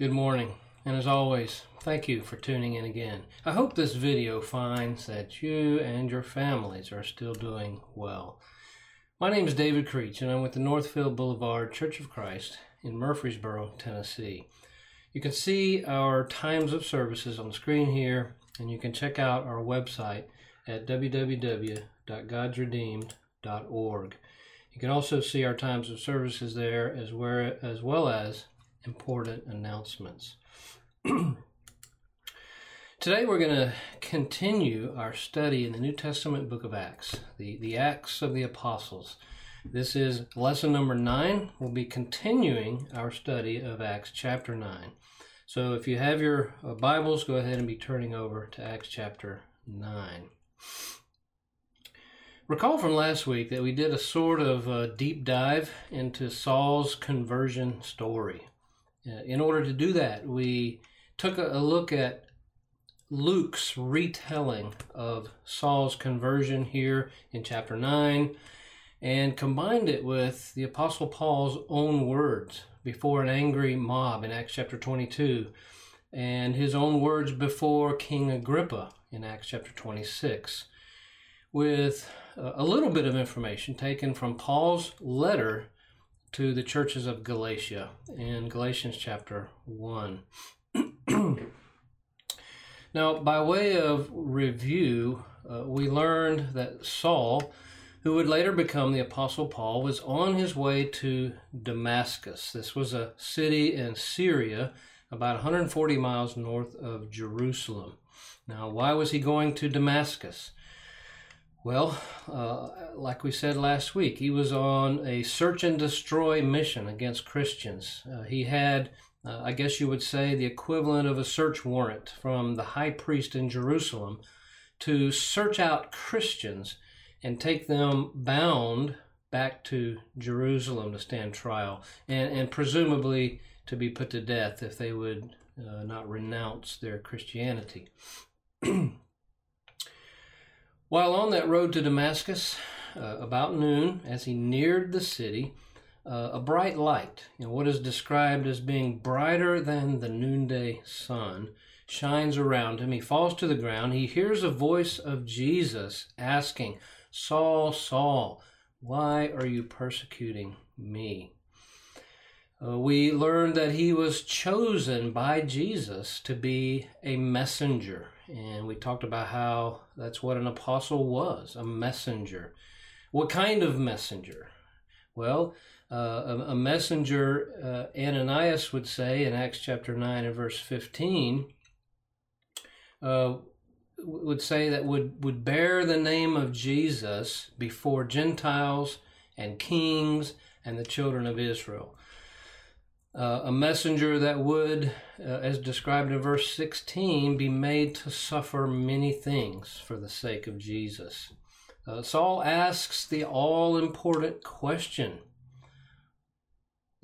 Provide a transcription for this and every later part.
Good morning, and as always, thank you for tuning in again. I hope this video finds that you and your families are still doing well. My name is David Creech, and I'm with the Northfield Boulevard Church of Christ in Murfreesboro, Tennessee. You can see our times of services on the screen here, and you can check out our website at www.godsredeemed.org. You can also see our times of services there as, as well as important announcements. Today we're going to continue our study in the New Testament book of Acts, the, the Acts of the Apostles. This is lesson number nine. We'll be continuing our study of Acts chapter 9. So if you have your uh, Bibles, go ahead and be turning over to Acts chapter 9. Recall from last week that we did a sort of uh, deep dive into Saul's conversion story. In order to do that, we took a look at Luke's retelling of Saul's conversion here in chapter 9 and combined it with the Apostle Paul's own words before an angry mob in Acts chapter 22 and his own words before King Agrippa in Acts chapter 26 with a little bit of information taken from Paul's letter to the churches of Galatia in Galatians chapter 1. now, by way of review, uh, we learned that Saul, who would later become the Apostle Paul, was on his way to Damascus. This was a city in Syria about 140 miles north of Jerusalem. Now, why was he going to Damascus? Well, uh, like we said last week, he was on a search and destroy mission against Christians. Uh, he had, uh, I guess you would say, the equivalent of a search warrant from the high priest in Jerusalem to search out Christians and take them bound back to Jerusalem to stand trial and, and presumably to be put to death if they would uh, not renounce their Christianity. While on that road to Damascus, uh, about noon, as he neared the city, uh, a bright light, you know, what is described as being brighter than the noonday sun, shines around him. He falls to the ground. He hears a voice of Jesus asking, Saul, Saul, why are you persecuting me? Uh, we learned that he was chosen by Jesus to be a messenger. And we talked about how that's what an apostle was a messenger. What kind of messenger? Well, uh, a, a, messenger, uh, Ananias would say in Acts chapter 9 and verse 15, uh, would say that would, would bear the name of Jesus before Gentiles and kings and the children of Israel uh, a messenger that would, uh, as described in verse 16, be made to suffer many things for the sake of Jesus. Uh, Saul asks the all important question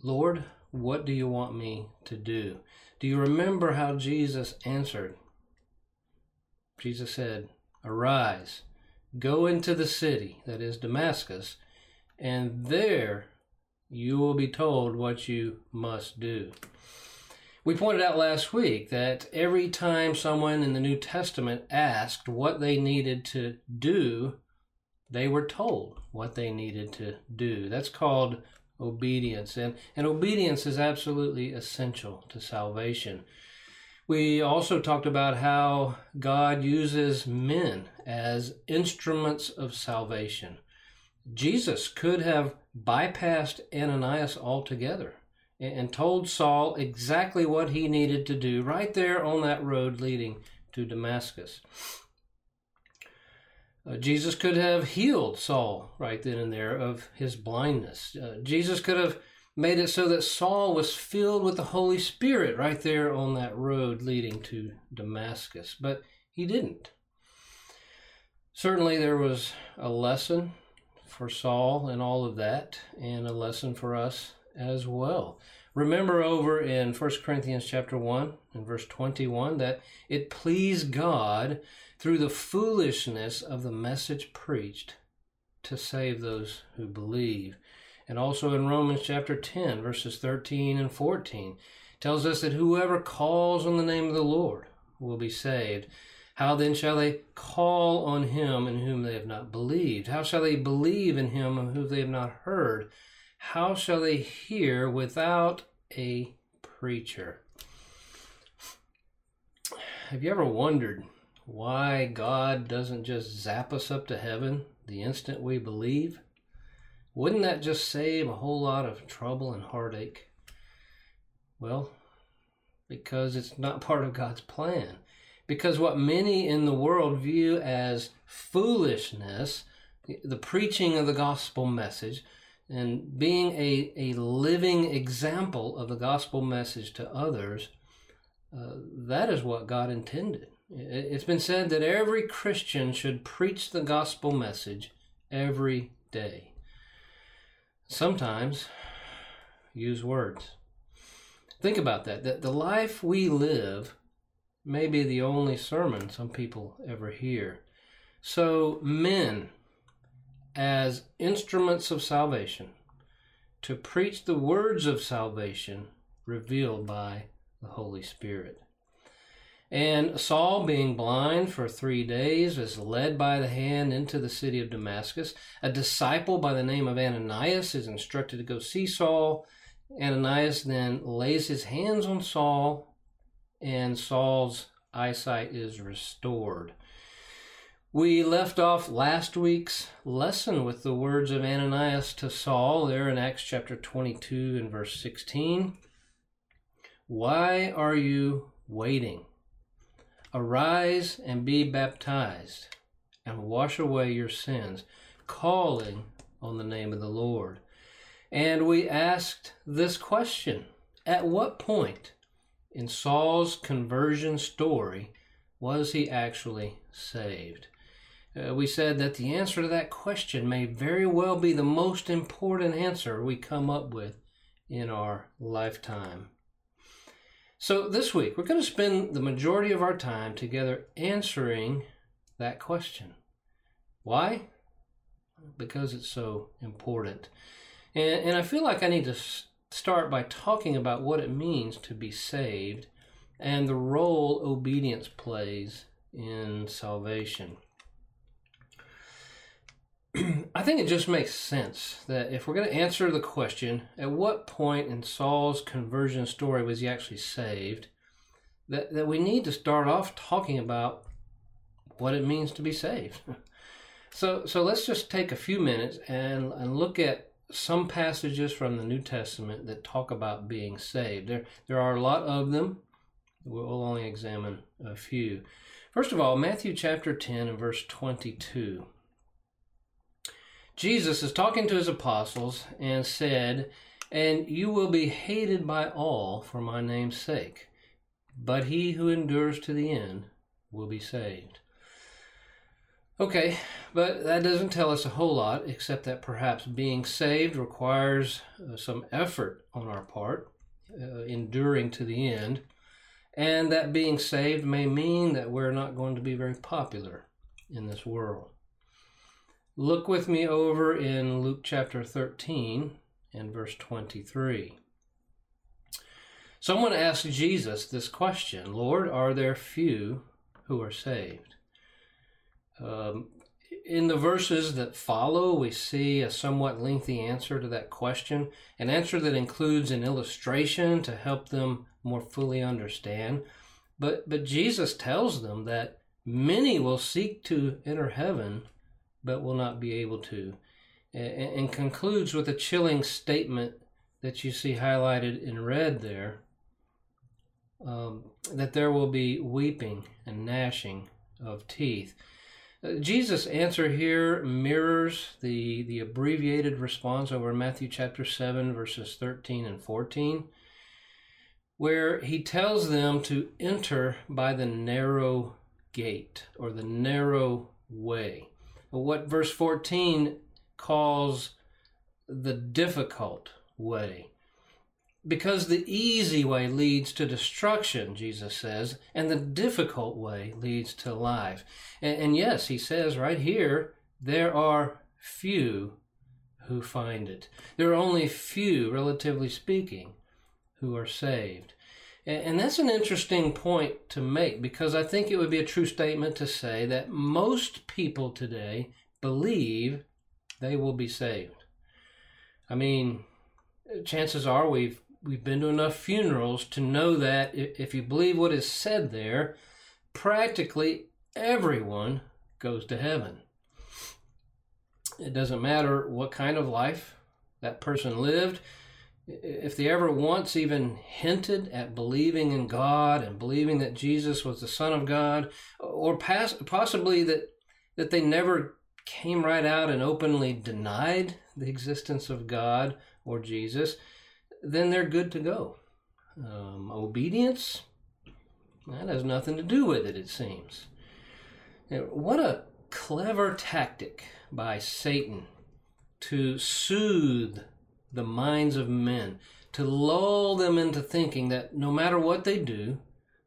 Lord, what do you want me to do? Do you remember how Jesus answered? Jesus said, Arise, go into the city, that is Damascus, and there you will be told what you must do. We pointed out last week that every time someone in the New Testament asked what they needed to do, they were told what they needed to do. That's called obedience. And, and obedience is absolutely essential to salvation. We also talked about how God uses men as instruments of salvation. Jesus could have bypassed Ananias altogether and told Saul exactly what he needed to do right there on that road leading to Damascus. Uh, Jesus could have healed Saul right then and there of his blindness. Uh, Jesus could have made it so that Saul was filled with the Holy Spirit right there on that road leading to Damascus, but he didn't. Certainly, there was a lesson for Saul and all of that, and a lesson for us as well. Remember over in 1 Corinthians chapter 1 and verse 21 that it pleased God through the foolishness of the message preached to save those who believe. And also in Romans chapter 10 verses 13 and 14 tells us that whoever calls on the name of the Lord will be saved. How then shall they call on him in whom they have not believed? How shall they believe in him of whom they have not heard? How shall they hear without a preacher? Have you ever wondered why God doesn't just zap us up to heaven the instant we believe? Wouldn't that just save a whole lot of trouble and heartache? Well, because it's not part of God's plan. Because what many in the world view as foolishness, the preaching of the gospel message, and being a, a living example of the gospel message to others, uh, that is what God intended. It's been said that every Christian should preach the gospel message every day. Sometimes use words. Think about that. That the life we live may be the only sermon some people ever hear. So, men, as instruments of salvation, to preach the words of salvation revealed by the Holy Spirit. And Saul, being blind for three days, is led by the hand into the city of Damascus. A disciple by the name of Ananias is instructed to go see Saul. Ananias then lays his hands on Saul, and Saul's eyesight is restored. We left off last week's lesson with the words of Ananias to Saul there in Acts chapter 22 and verse 16. Why are you waiting? Arise and be baptized, and wash away your sins, calling on the name of the Lord. And we asked this question At what point in Saul's conversion story was he actually saved? Uh, we said that the answer to that question may very well be the most important answer we come up with in our lifetime. So, this week, we're going to spend the majority of our time together answering that question. Why? Because it's so important. And, and I feel like I need to start by talking about what it means to be saved and the role obedience plays in salvation. I think it just makes sense that if we're going to answer the question, at what point in Saul's conversion story was he actually saved, that, that we need to start off talking about what it means to be saved. So, so let's just take a few minutes and, and look at some passages from the New Testament that talk about being saved. There, there are a lot of them. We'll only examine a few. First of all, Matthew chapter 10 and verse 22. Jesus is talking to his apostles and said, And you will be hated by all for my name's sake, but he who endures to the end will be saved. Okay, but that doesn't tell us a whole lot, except that perhaps being saved requires uh, some effort on our part, uh, enduring to the end, and that being saved may mean that we're not going to be very popular in this world. Look with me over in Luke chapter 13 and verse 23. Someone asked Jesus this question Lord, are there few who are saved? Um, in the verses that follow, we see a somewhat lengthy answer to that question, an answer that includes an illustration to help them more fully understand. But, but Jesus tells them that many will seek to enter heaven but will not be able to. And, and concludes with a chilling statement that you see highlighted in red there um, that there will be weeping and gnashing of teeth. Jesus' answer here mirrors the, the abbreviated response over in Matthew chapter 7, verses 13 and 14, where he tells them to enter by the narrow gate or the narrow way what verse 14 calls the difficult way. Because the easy way leads to destruction, Jesus says, and the difficult way leads to life. And, and, yes, he says right here, there are few who find it. There are only few, relatively speaking, who are saved. And that's an interesting point to make because I think it would be a true statement to say that most people today believe they will be saved. I mean, chances are we've we've been to enough funerals to know that if you believe what is said there, practically everyone goes to heaven. It doesn't matter what kind of life that person lived if they ever once even hinted at believing in God and believing that Jesus was the Son of God, or possibly that that they never came right out and openly denied the existence of God or Jesus, then they're good to go. Um, obedience, that has nothing to do with it, it seems. What a clever tactic by Satan to soothe the minds of men, to lull them into thinking that no matter what they do,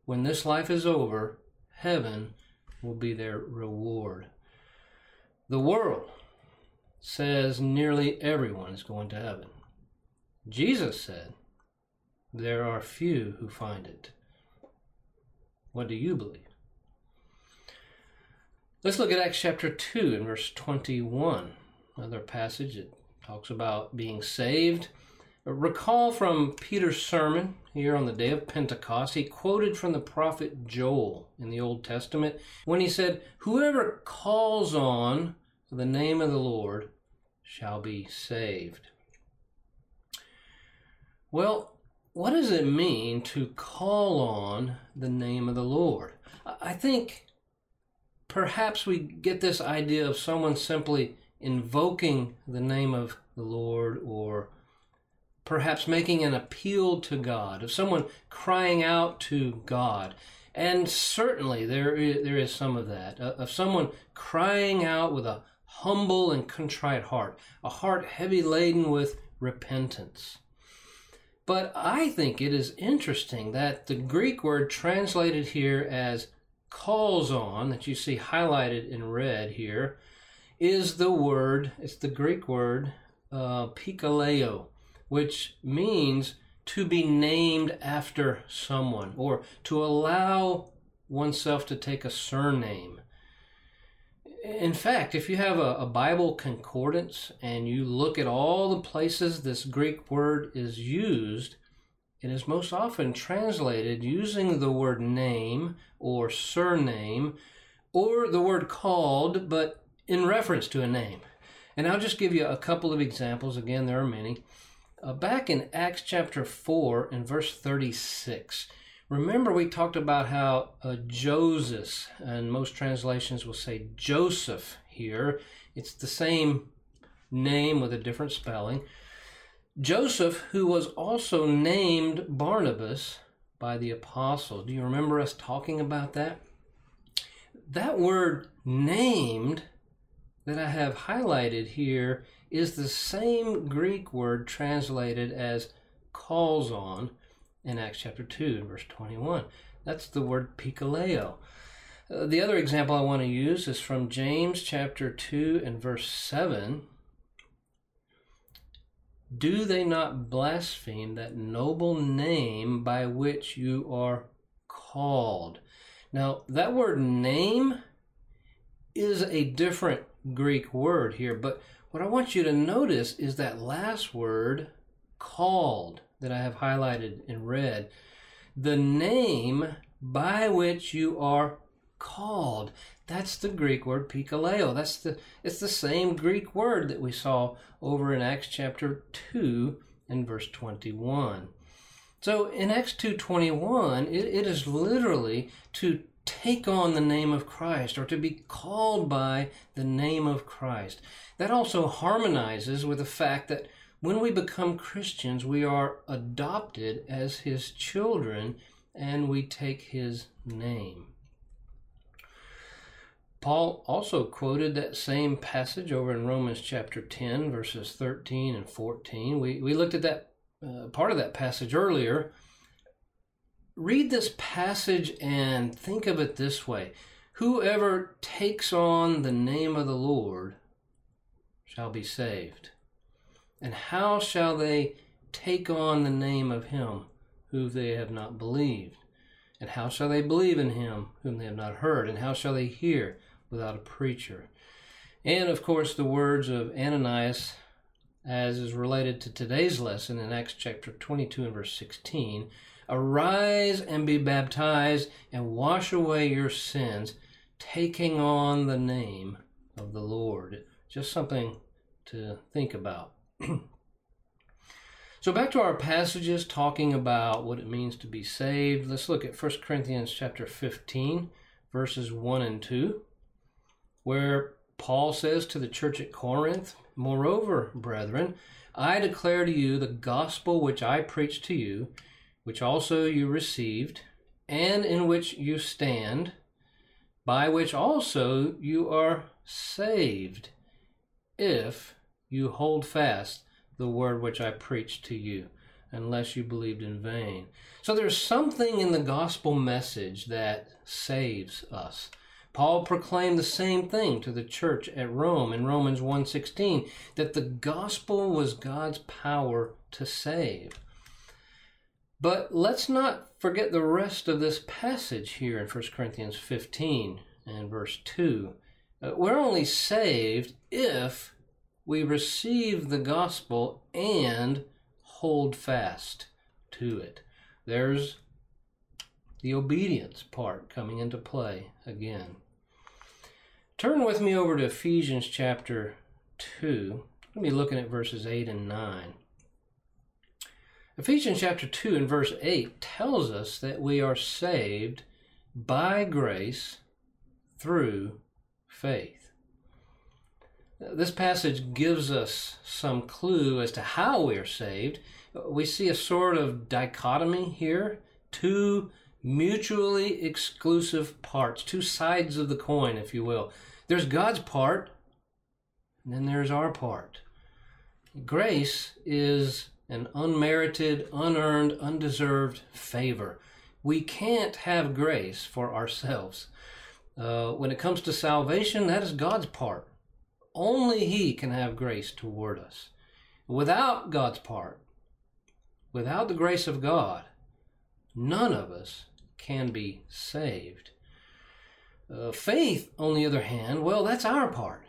when this life is over, heaven will be their reward. The world says nearly everyone is going to heaven. Jesus said, There are few who find it. What do you believe? Let's look at Acts chapter 2 and verse 21, another passage that talks about being saved. Recall from Peter's sermon here on the day of Pentecost, he quoted from the prophet Joel in the Old Testament when he said, Whoever calls on the name of the Lord shall be saved. Well, what does it mean to call on the name of the Lord? I think perhaps we get this idea of someone simply invoking the name of the Lord or perhaps making an appeal to God, of someone crying out to God. And certainly there is, there is some of that, uh, of someone crying out with a humble and contrite heart, a heart heavy laden with repentance. But I think it is interesting that the Greek word translated here as calls on, that you see highlighted in red here, is the word, it's the Greek word, uh, pikaleo, which means to be named after someone or to allow oneself to take a surname. In fact, if you have a, a, Bible concordance and you look at all the places this Greek word is used, it is most often translated using the word name or surname or the word called, but in reference to a name. And I'll just give you a couple of examples. Again, there are many. Uh, back in Acts chapter 4 and verse 36, remember we talked about how uh, Joses, and most translations will say Joseph here. It's the same name with a different spelling. Joses, who was also named Barnabas by the apostles. Do you remember us talking about that? That word named that I have highlighted here is the same Greek word translated as calls on in Acts chapter 2, verse 21. That's the word pikaleo. Uh, the other example I want to use is from James chapter 2 and verse 7. Do they not blaspheme that noble name by which you are called? Now, that word name is a different Greek word here, but what I want you to notice is that last word, called, that I have highlighted in red. The name by which you are called. That's the Greek word pikaleo. That's the it's the same Greek word that we saw over in Acts chapter 2 and verse 21. So in Acts 2:21, it, it is literally to take on the name of Christ or to be called by the name of Christ. That also harmonizes with the fact that when we become Christians, we are adopted as his children and we take his name. Paul also quoted that same passage over in Romans chapter 10, verses 13 and 14. We, we looked at that uh, part of that passage earlier read this passage and think of it this way Whoever takes on the name of the Lord shall be saved. And how shall they take on the name of him whom they have not believed? And how shall they believe in him whom they have not heard? And how shall they hear without a preacher? And of course, the words of Ananias, as is related to today's lesson in Acts chapter 22 and verse 16 Arise and be baptized and wash away your sins, taking on the name of the Lord. Just something to think about. so back to our passages talking about what it means to be saved. Let's look at 1 Corinthians chapter 15 verses 1 and 2 where Paul says to the church at Corinth, Moreover, brethren, I declare to you the gospel which I preached to you, which also you received, and in which you stand, by which also you are saved, if you hold fast the word which I preached to you, unless you believed in vain. So there's something in the gospel message that saves us. Paul proclaimed the same thing to the church at Rome in Romans 1:16 that the gospel was God's power to save. But let's not forget the rest of this passage here in 1 Corinthians 15 and verse 2. Uh, we're only saved if we receive the gospel and hold fast to it. There's the obedience part coming into play again. Turn with me over to Ephesians chapter 2. We'll be looking at verses 8 and 9. Ephesians chapter 2 and verse 8 tells us that we are saved by grace through faith. This passage gives us some clue as to how we are saved. We see a sort of dichotomy here, two mutually exclusive parts, two sides of the coin, if you will. There's God's part, and then there's our part. Grace is an unmerited, unearned, undeserved favor. We can't have grace for ourselves. Uh, when it comes to salvation, that is God's part. Only He can have grace toward us. Without God's part, without the grace of God, none of us can be saved. Uh, faith, on the other hand, well, that's our part.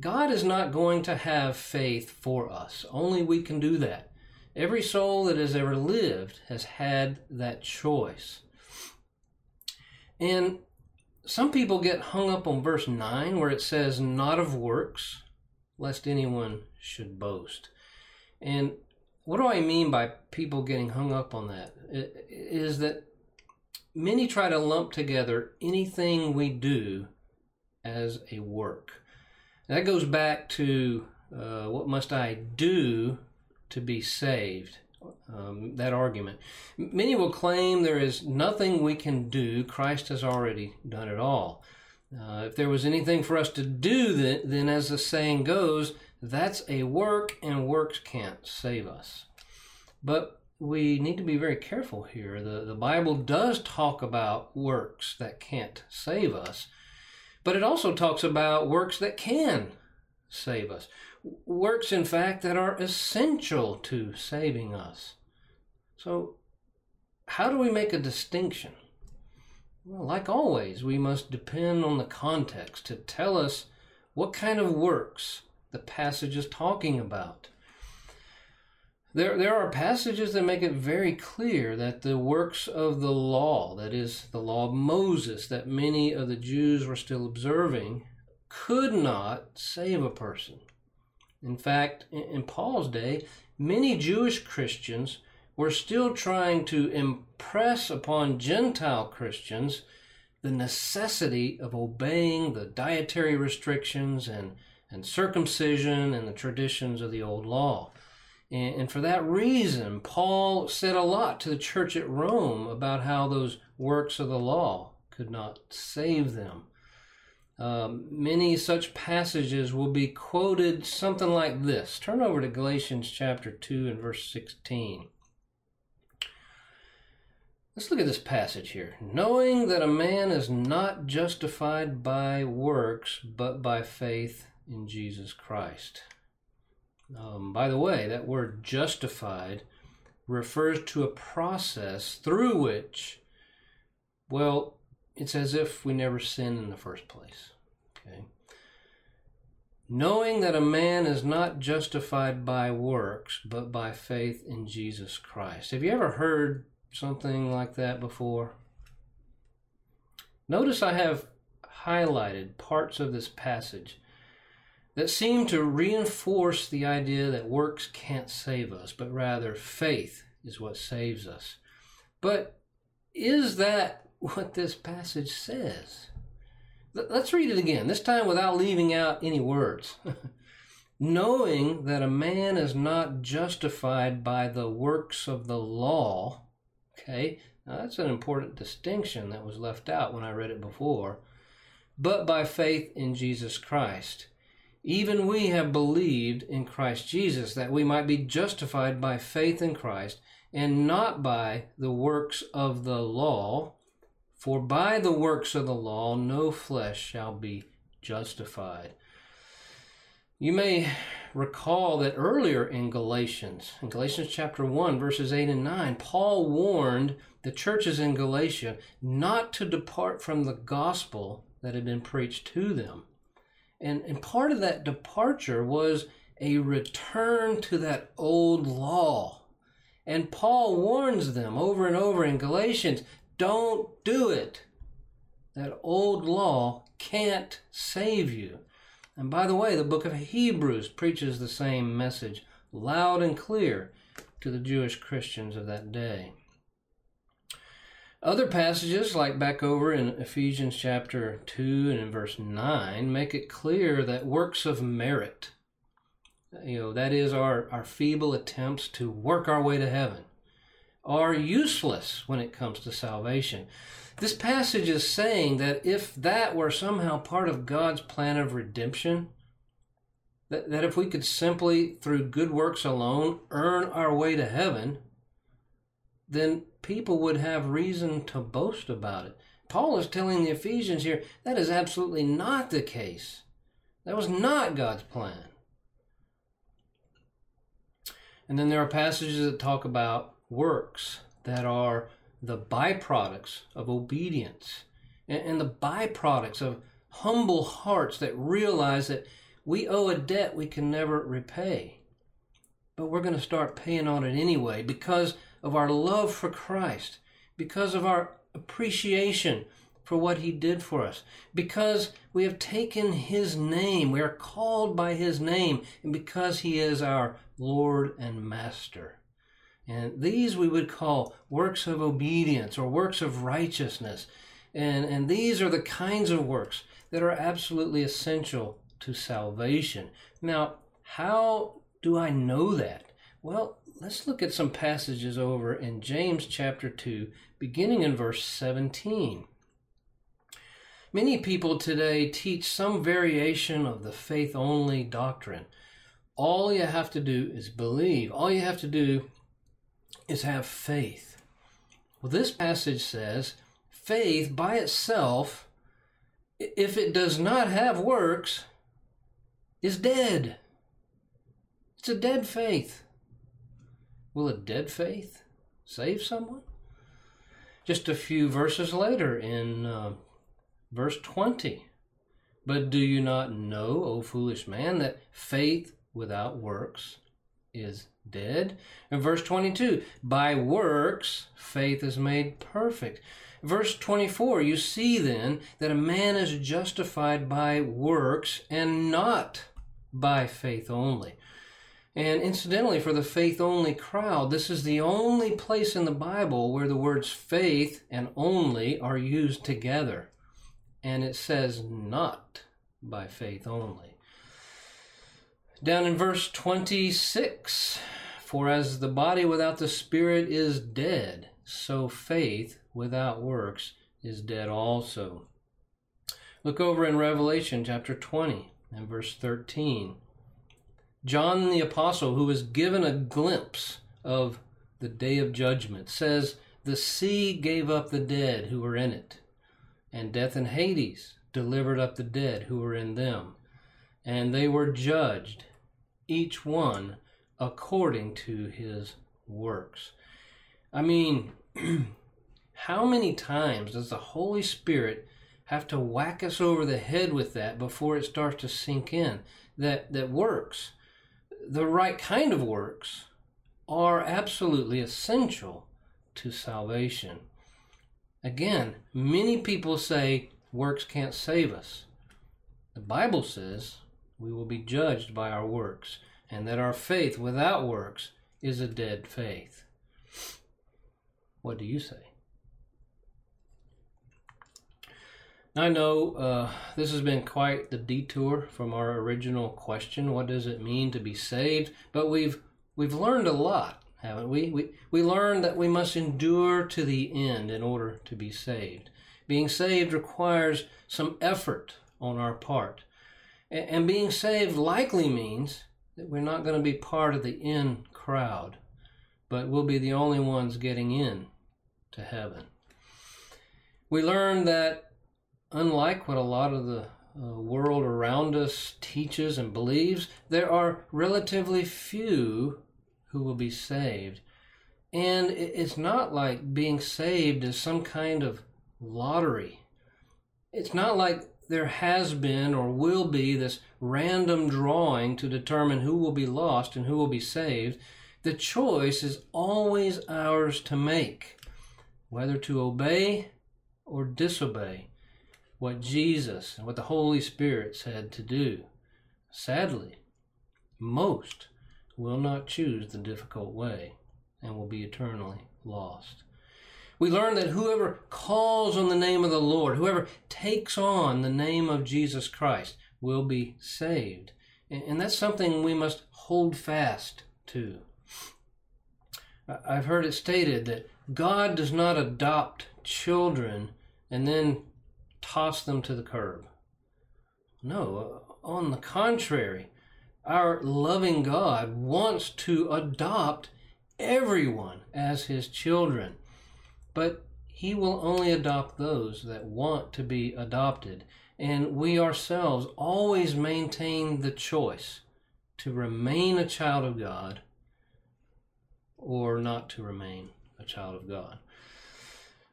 God is not going to have faith for us. Only we can do that. Every soul that has ever lived has had that choice. And some people get hung up on verse 9 where it says, Not of works, lest anyone should boast. And what do I mean by people getting hung up on that? It is that many try to lump together anything we do as a work. That goes back to uh, what must I do to be saved? Um, that argument. Many will claim there is nothing we can do. Christ has already done it all. Uh, if there was anything for us to do, then, then as the saying goes, that's a work, and works can't save us. But we need to be very careful here. The, the Bible does talk about works that can't save us, but it also talks about works that can save us. Works, in fact, that are essential to saving us. So, how do we make a distinction? Well, like always, we must depend on the context to tell us what kind of works the passage is talking about. There, there are passages that make it very clear that the works of the law, that is, the law of Moses, that many of the Jews were still observing, could not save a person. In fact, in Paul's day, many Jewish Christians were still trying to impress upon Gentile Christians the necessity of obeying the dietary restrictions and, and circumcision and the traditions of the old law. And, and for that reason, Paul said a lot to the church at Rome about how those works of the law could not save them. Um, many such passages will be quoted something like this. Turn over to Galatians chapter 2 and verse 16. Let's look at this passage here. Knowing that a man is not justified by works, but by faith in Jesus Christ. Um, by the way, that word justified refers to a process through which, well, it's as if we never sinned in the first place. Okay? Knowing that a man is not justified by works, but by faith in Jesus Christ. Have you ever heard something like that before? Notice I have highlighted parts of this passage that seem to reinforce the idea that works can't save us, but rather faith is what saves us. But is that what this passage says? Let's read it again, this time without leaving out any words. Knowing that a man is not justified by the works of the law, okay, now that's an important distinction that was left out when I read it before, but by faith in Jesus Christ. Even we have believed in Christ Jesus that we might be justified by faith in Christ and not by the works of the law. For by the works of the law no flesh shall be justified. You may recall that earlier in Galatians, in Galatians chapter 1, verses 8 and 9, Paul warned the churches in Galatia not to depart from the gospel that had been preached to them. And, and part of that departure was a return to that old law. And Paul warns them over and over in Galatians don't do it. That old law can't save you. And by the way, the book of Hebrews preaches the same message loud and clear to the Jewish Christians of that day. Other passages, like back over in Ephesians chapter 2 and in verse 9, make it clear that works of merit, you know, that is our, our feeble attempts to work our way to heaven, are useless when it comes to salvation. This passage is saying that if that were somehow part of God's plan of redemption, that, that if we could simply, through good works alone, earn our way to heaven, then people would have reason to boast about it. Paul is telling the Ephesians here that is absolutely not the case. That was not God's plan. And then there are passages that talk about works that are the byproducts of obedience and, and the byproducts of humble hearts that realize that we owe a debt we can never repay. But we're going to start paying on it anyway because of our love for Christ, because of our appreciation for what he did for us, because we have taken his name, we are called by his name, and because he is our Lord and Master. And these we would call works of obedience or works of righteousness. And, and these are the kinds of works that are absolutely essential to salvation. Now, how do I know that? Well, let's look at some passages over in James chapter 2, beginning in verse 17. Many people today teach some variation of the faith only doctrine. All you have to do is believe. All you have to do is have faith. Well, this passage says faith by itself, if it does not have works, is dead. It's a dead faith. Will a dead faith save someone? Just a few verses later in uh, verse 20. But do you not know, O foolish man, that faith without works is dead. In verse 22, by works faith is made perfect. Verse 24, you see then that a man is justified by works and not by faith only. And incidentally, for the faith only crowd, this is the only place in the Bible where the words faith and only are used together. And it says not by faith only. Down in verse 26, for as the body without the spirit is dead, so faith without works is dead also. Look over in Revelation chapter 20 and verse 13. John the Apostle, who was given a glimpse of the day of judgment, says, The sea gave up the dead who were in it, and death and Hades delivered up the dead who were in them, and they were judged, each one according to his works. I mean, how many times does the Holy Spirit have to whack us over the head with that before it starts to sink in? That that works, the right kind of works, are absolutely essential to salvation. Again, many people say works can't save us. The Bible says we will be judged by our works, and that our faith without works is a dead faith. What do you say? I know uh, this has been quite the detour from our original question. What does it mean to be saved? But we've we've learned a lot, haven't we? We we learned that we must endure to the end in order to be saved. Being saved requires some effort on our part. And being saved likely means that we're not going to be part of the in crowd, but we'll be the only ones getting in to heaven. We learn that, unlike what a lot of the uh, world around us teaches and believes, there are relatively few who will be saved. And it's not like being saved is some kind of lottery. It's not like there has been or will be this random drawing to determine who will be lost and who will be saved, the choice is always ours to make, whether to obey or disobey what Jesus and what the Holy Spirit said to do. Sadly, most will not choose the difficult way and will be eternally lost we learn that whoever calls on the name of the Lord, whoever takes on the name of Jesus Christ, will be saved. And that's something we must hold fast to. I've heard it stated that God does not adopt children and then toss them to the curb. No, on the contrary, our loving God wants to adopt everyone as his children but he will only adopt those that want to be adopted. And we ourselves always maintain the choice to remain a child of God or not to remain a child of God.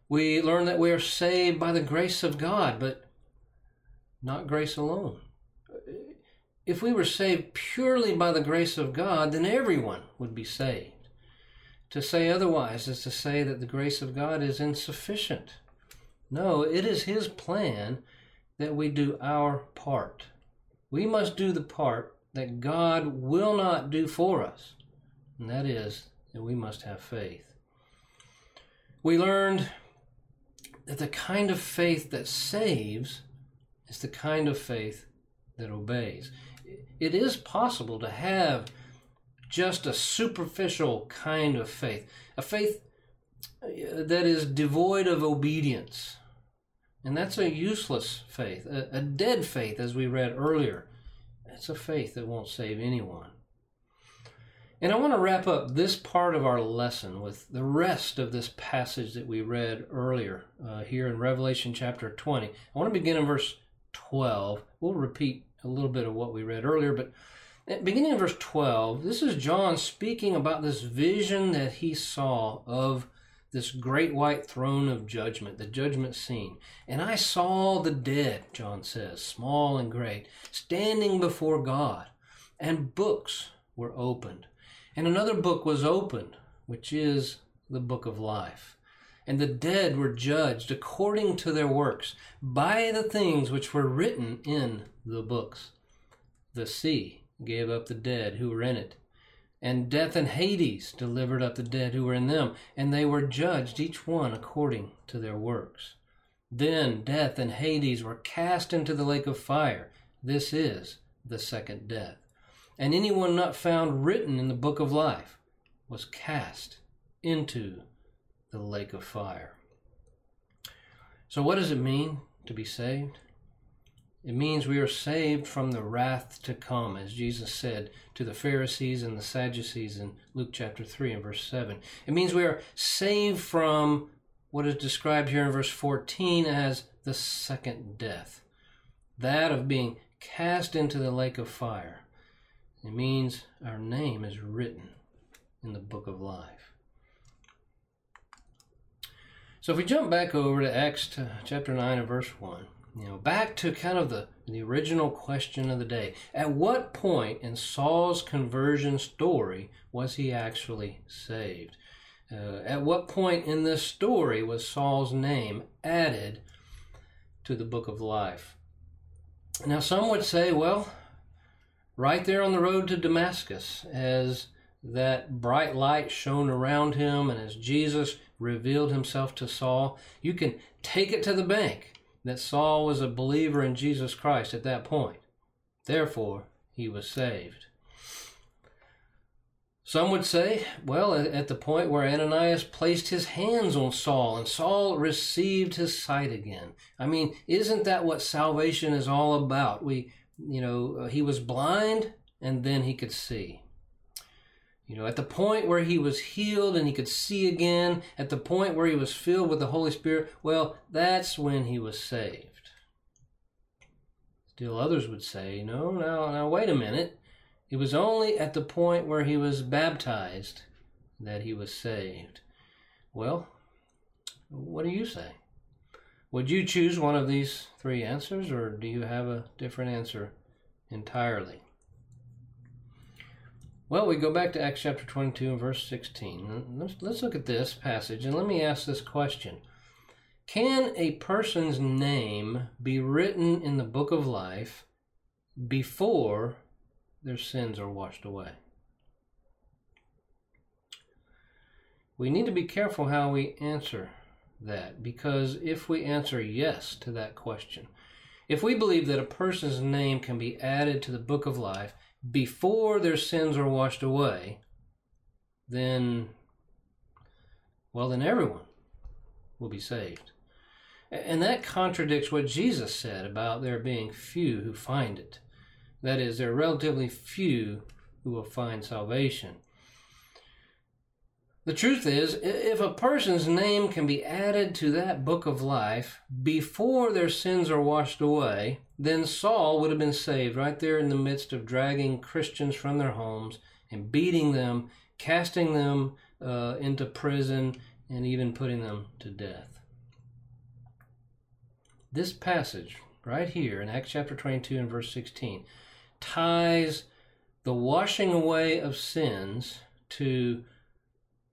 We learn that we are saved by the grace of God, but not grace alone. If we were saved purely by the grace of God, then everyone would be saved. To say otherwise is to say that the grace of God is insufficient. No, it is His plan that we do our part. We must do the part that God will not do for us, and that is that we must have faith. We learned that the kind of faith that saves is the kind of faith that obeys. It is possible to have just a superficial kind of faith, a faith uh, that is devoid of obedience. And that's a useless faith, a, a dead faith, as we read earlier. It's a faith that won't save anyone. And I want to wrap up this part of our lesson with the rest of this passage that we read earlier uh, here in Revelation chapter 20. I want to begin in verse 12. We'll repeat a little bit of what we read earlier, but beginning in verse 12, this is John speaking about this vision that he saw of this great white throne of judgment, the judgment scene. And I saw the dead, John says, small and great, standing before God, and books were opened. And another book was opened, which is the book of life. And the dead were judged according to their works by the things which were written in the books. The sea gave up the dead who were in it. And death and Hades delivered up the dead who were in them, and they were judged each one according to their works. Then death and Hades were cast into the lake of fire. This is the second death. And anyone not found written in the book of life was cast into the lake of fire. So, what does it mean to be saved? It means we are saved from the wrath to come, as Jesus said to the Pharisees and the Sadducees in Luke chapter 3 and verse 7. It means we are saved from what is described here in verse 14 as the second death, that of being cast into the lake of fire. It means our name is written in the book of life. So if we jump back over to Acts chapter 9 and verse 1, you know, back to kind of the, the original question of the day. At what point in Saul's conversion story was he actually saved? Uh, at what point in this story was Saul's name added to the book of life? Now, some would say, well, right there on the road to Damascus, as that bright light shone around him and as Jesus revealed himself to Saul, you can take it to the bank that Saul was a believer in Jesus Christ at that point. Therefore, he was saved. Some would say, well, at the point where Ananias placed his hands on Saul and Saul received his sight again. I mean, isn't that what salvation is all about? We, you know, he was blind and then he could see. You know, at the point where he was healed and he could see again, at the point where he was filled with the Holy Spirit, well, that's when he was saved. Still, others would say, no, now, now, wait a minute. It was only at the point where he was baptized that he was saved. Well, what do you say? Would you choose one of these three answers, or do you have a different answer entirely? Well, we go back to Acts chapter 22 and verse 16. Let's, let's look at this passage and let me ask this question Can a person's name be written in the book of life before their sins are washed away? We need to be careful how we answer that because if we answer yes to that question, if we believe that a person's name can be added to the book of life before their sins are washed away, then, well, then everyone will be saved. And that contradicts what Jesus said about there being few who find it. That is, there are relatively few who will find salvation. The truth is, if a person's name can be added to that book of life before their sins are washed away, then Saul would have been saved right there in the midst of dragging Christians from their homes and beating them, casting them uh, into prison, and even putting them to death. This passage right here in Acts chapter 22 and verse 16 ties the washing away of sins to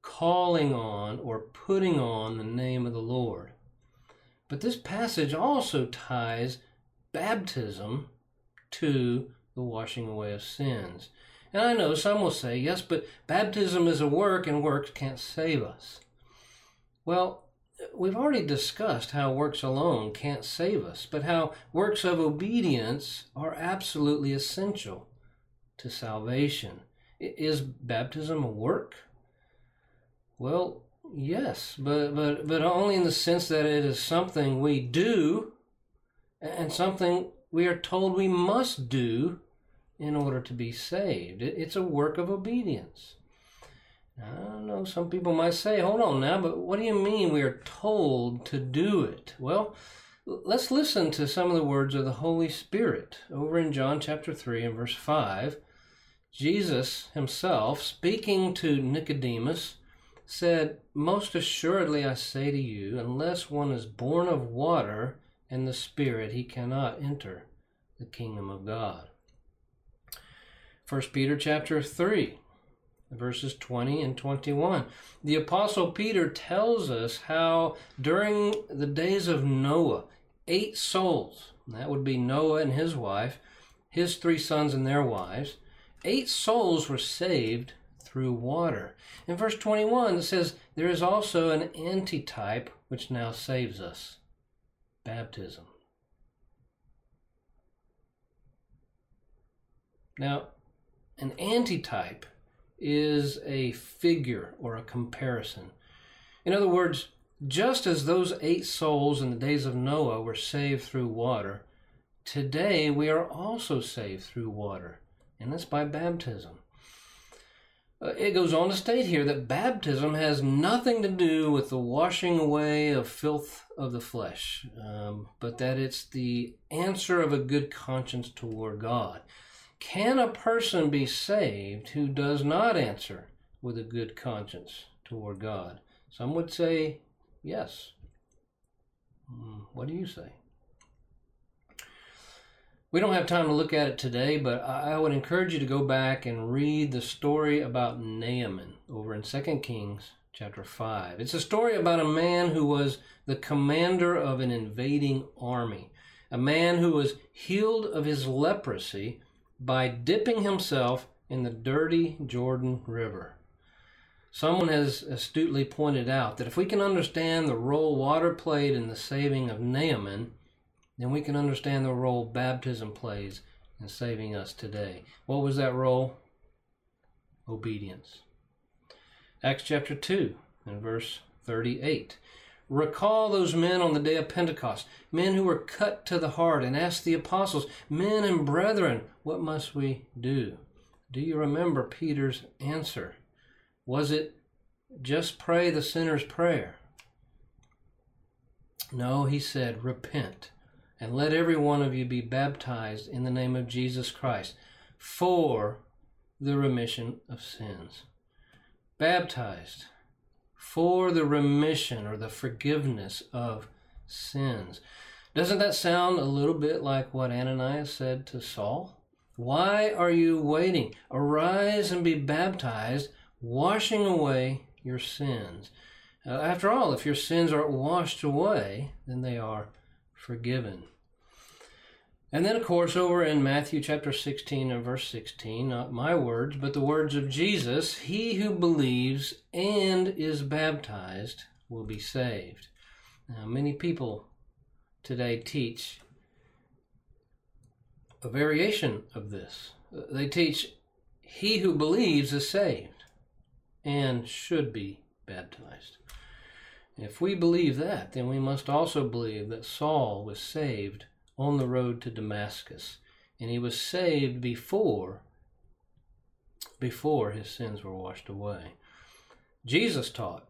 calling on or putting on the name of the Lord. But this passage also ties baptism to the washing away of sins. And I know some will say, yes, but baptism is a work and works can't save us. Well, we've already discussed how works alone can't save us, but how works of obedience are absolutely essential to salvation. Is baptism a work? Well, yes, but, but, but only in the sense that it is something we do and something we are told we must do in order to be saved. It's a work of obedience. I don't know, some people might say, hold on now, but what do you mean we are told to do it? Well, let's listen to some of the words of the Holy Spirit over in John chapter 3 and verse 5. Jesus himself, speaking to Nicodemus, said, Most assuredly I say to you, unless one is born of water and the Spirit, he cannot enter the kingdom of God. 1 Peter chapter 3, verses 20 and 21. The Apostle Peter tells us how during the days of Noah, eight souls, that would be Noah and his wife, his three sons and their wives, eight souls were saved through water. In verse 21, it says, There is also an antitype which now saves us baptism. Now, an antitype is a figure or a comparison. In other words, just as those eight souls in the days of Noah were saved through water, today we are also saved through water, and that's by baptism. Uh, it goes on to state here that baptism has nothing to do with the washing away of filth of the flesh, um, but that it's the answer of a good conscience toward God. Can a person be saved who does not answer with a good conscience toward God? Some would say yes. Hmm, what do you say? We don't have time to look at it today, but I would encourage you to go back and read the story about Naaman over in 2 Kings chapter 5. It's a story about a man who was the commander of an invading army, a man who was healed of his leprosy by dipping himself in the dirty Jordan River. Someone has astutely pointed out that if we can understand the role water played in the saving of Naaman, then we can understand the role baptism plays in saving us today. What was that role? Obedience. Acts chapter 2 and verse 38. Recall those men on the day of Pentecost, men who were cut to the heart, and asked the apostles, Men and brethren, what must we do? Do you remember Peter's answer? Was it just pray the sinner's prayer? No, he said, Repent and let every one of you be baptized in the name of Jesus Christ for the remission of sins. Baptized for the remission or the forgiveness of sins. Doesn't that sound a little bit like what Ananias said to Saul? Why are you waiting? Arise and be baptized, washing away your sins. Uh, after all, if your sins aren't washed away, then they are forgiven. And then, of course, over in Matthew chapter 16 and verse 16, not my words, but the words of Jesus, he who believes and is baptized will be saved. Now, many people today teach a variation of this. They teach he who believes is saved and should be baptized. If we believe that, then we must also believe that Saul was saved on the road to Damascus, and he was saved before before his sins were washed away. Jesus taught,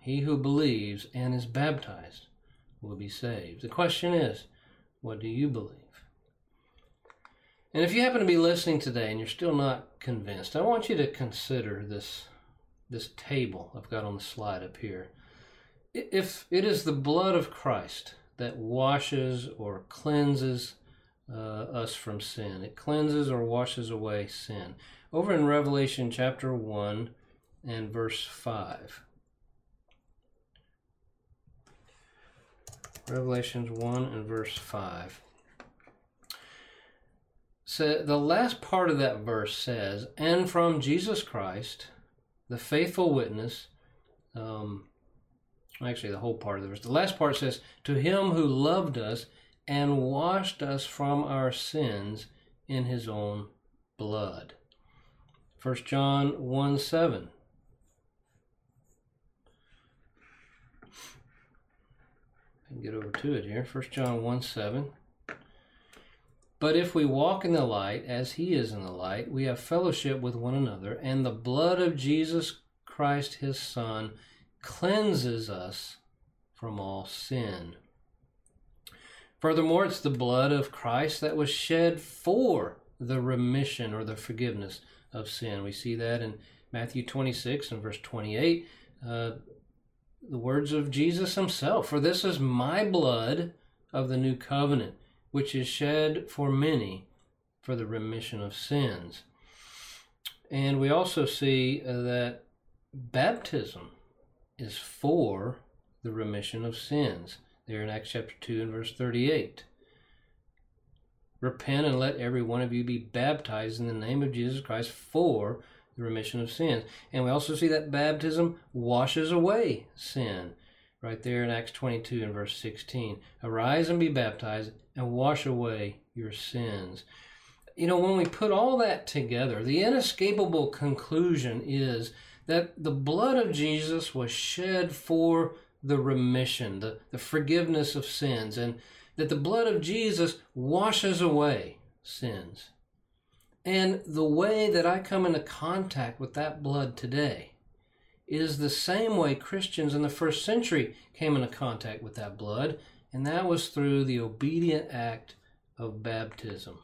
"He who believes and is baptized will be saved." The question is, what do you believe? And if you happen to be listening today and you're still not convinced, I want you to consider this this table I've got on the slide up here. If it is the blood of Christ that washes or cleanses uh, us from sin. It cleanses or washes away sin. Over in Revelation chapter 1 and verse 5. Revelations 1 and verse 5. So the last part of that verse says, and from Jesus Christ, the faithful witness, um, actually the whole part of the verse. The last part says, To him who loved us and washed us from our sins in his own blood. 1 John 1 7. I can get over to it here. 1 John 1 7. But if we walk in the light as he is in the light, we have fellowship with one another, and the blood of Jesus Christ his Son cleanses us from all sin. Furthermore, it's the blood of Christ that was shed for the remission or the forgiveness of sin. We see that in Matthew 26 and verse 28. Uh, the words of Jesus himself For this is my blood of the new covenant, which is shed for many for the remission of sins. And we also see uh, that baptism is for the remission of sins. There in Acts chapter 2 and verse 38. Repent and let every one of you be baptized in the name of Jesus Christ for the remission of sins. And we also see that baptism washes away sin. Right there in Acts 22 and verse 16. Arise and be baptized and wash away your sins. You know, when we put all that together, the inescapable conclusion is that the blood of Jesus was shed for the remission, the, the forgiveness of sins, and that the blood of Jesus washes away sins. And the way that I come into contact with that blood today is the same way Christians in the first century came into contact with that blood, and that was through the obedient act of baptism.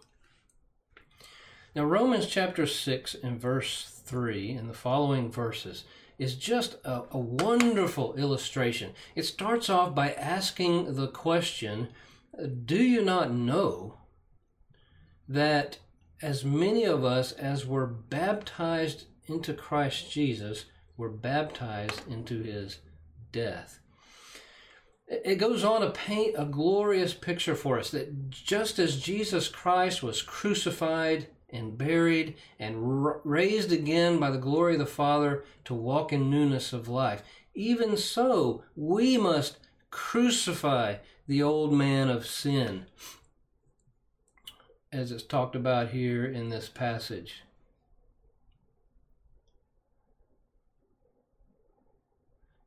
Now, Romans chapter 6 and verse 3 and the following verses is just a, a wonderful illustration. It starts off by asking the question Do you not know that as many of us as were baptized into Christ Jesus were baptized into his death? It goes on to paint a glorious picture for us that just as Jesus Christ was crucified and buried and raised again by the glory of the Father to walk in newness of life, even so we must crucify the old man of sin, as it's talked about here in this passage.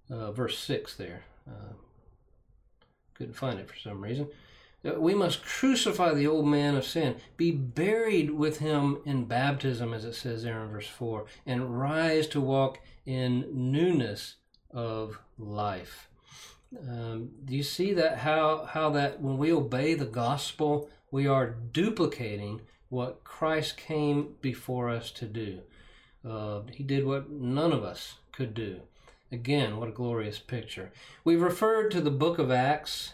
Uh, verse 6 there. Uh, couldn't find it for some reason. We must crucify the old man of sin, be buried with him in baptism, as it says there in verse 4, and rise to walk in newness of life. Um, do you see that how how that when we obey the gospel, we are duplicating what Christ came before us to do. Uh, he did what none of us could do. Again, what a glorious picture. We've referred to the book of Acts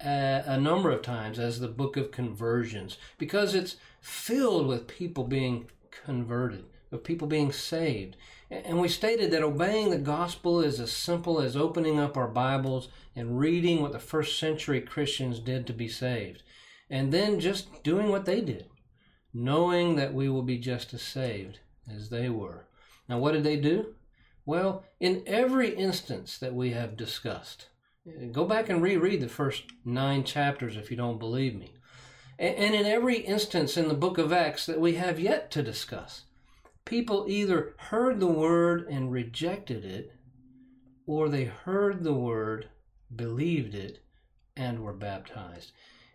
a, number of times as the book of conversions because it's filled with people being converted, of people being saved. And we stated that obeying the gospel is as simple as opening up our Bibles and reading what the first century Christians did to be saved. And then just doing what they did, knowing that we will be just as saved as they were. Now, what did they do? Well, in every instance that we have discussed, Go back and reread the first nine chapters if you don't believe me. And in every instance in the book of Acts that we have yet to discuss, people either heard the word and rejected it, or they heard the word, believed it, and were baptized.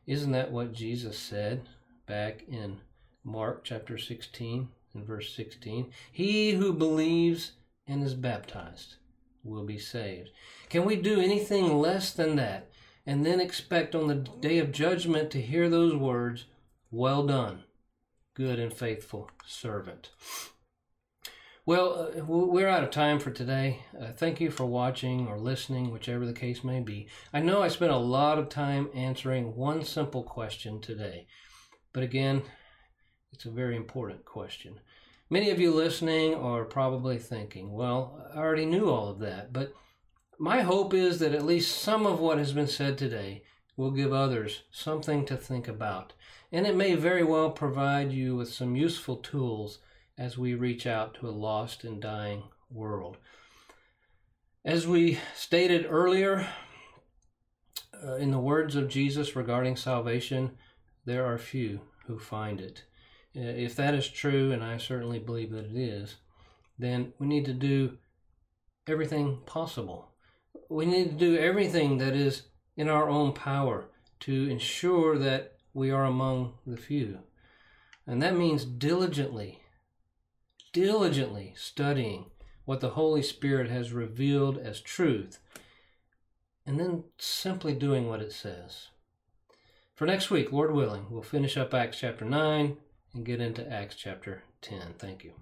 Isn't that what Jesus said back in Mark chapter 16 and verse 16? He who believes and is baptized will be saved. Can we do anything less than that and then expect on the day of judgment to hear those words, Well done, good and faithful servant? Well, uh, we're out of time for today. Uh, thank you for watching or listening, whichever the case may be. I know I spent a lot of time answering one simple question today, but again, it's a very important question. Many of you listening are probably thinking, well, I already knew all of that, but my hope is that at least some of what has been said today will give others something to think about, and it may very well provide you with some useful tools as we reach out to a lost and dying world. As we stated earlier, uh, in the words of Jesus regarding salvation, there are few who find it. Uh, if that is true, and I certainly believe that it is, then we need to do everything possible. We need to do everything that is in our own power to ensure that we are among the few. And that means diligently, diligently studying what the Holy Spirit has revealed as truth, and then simply doing what it says. For next week, Lord willing, we'll finish up Acts chapter 9 and get into Acts chapter 10. Thank you.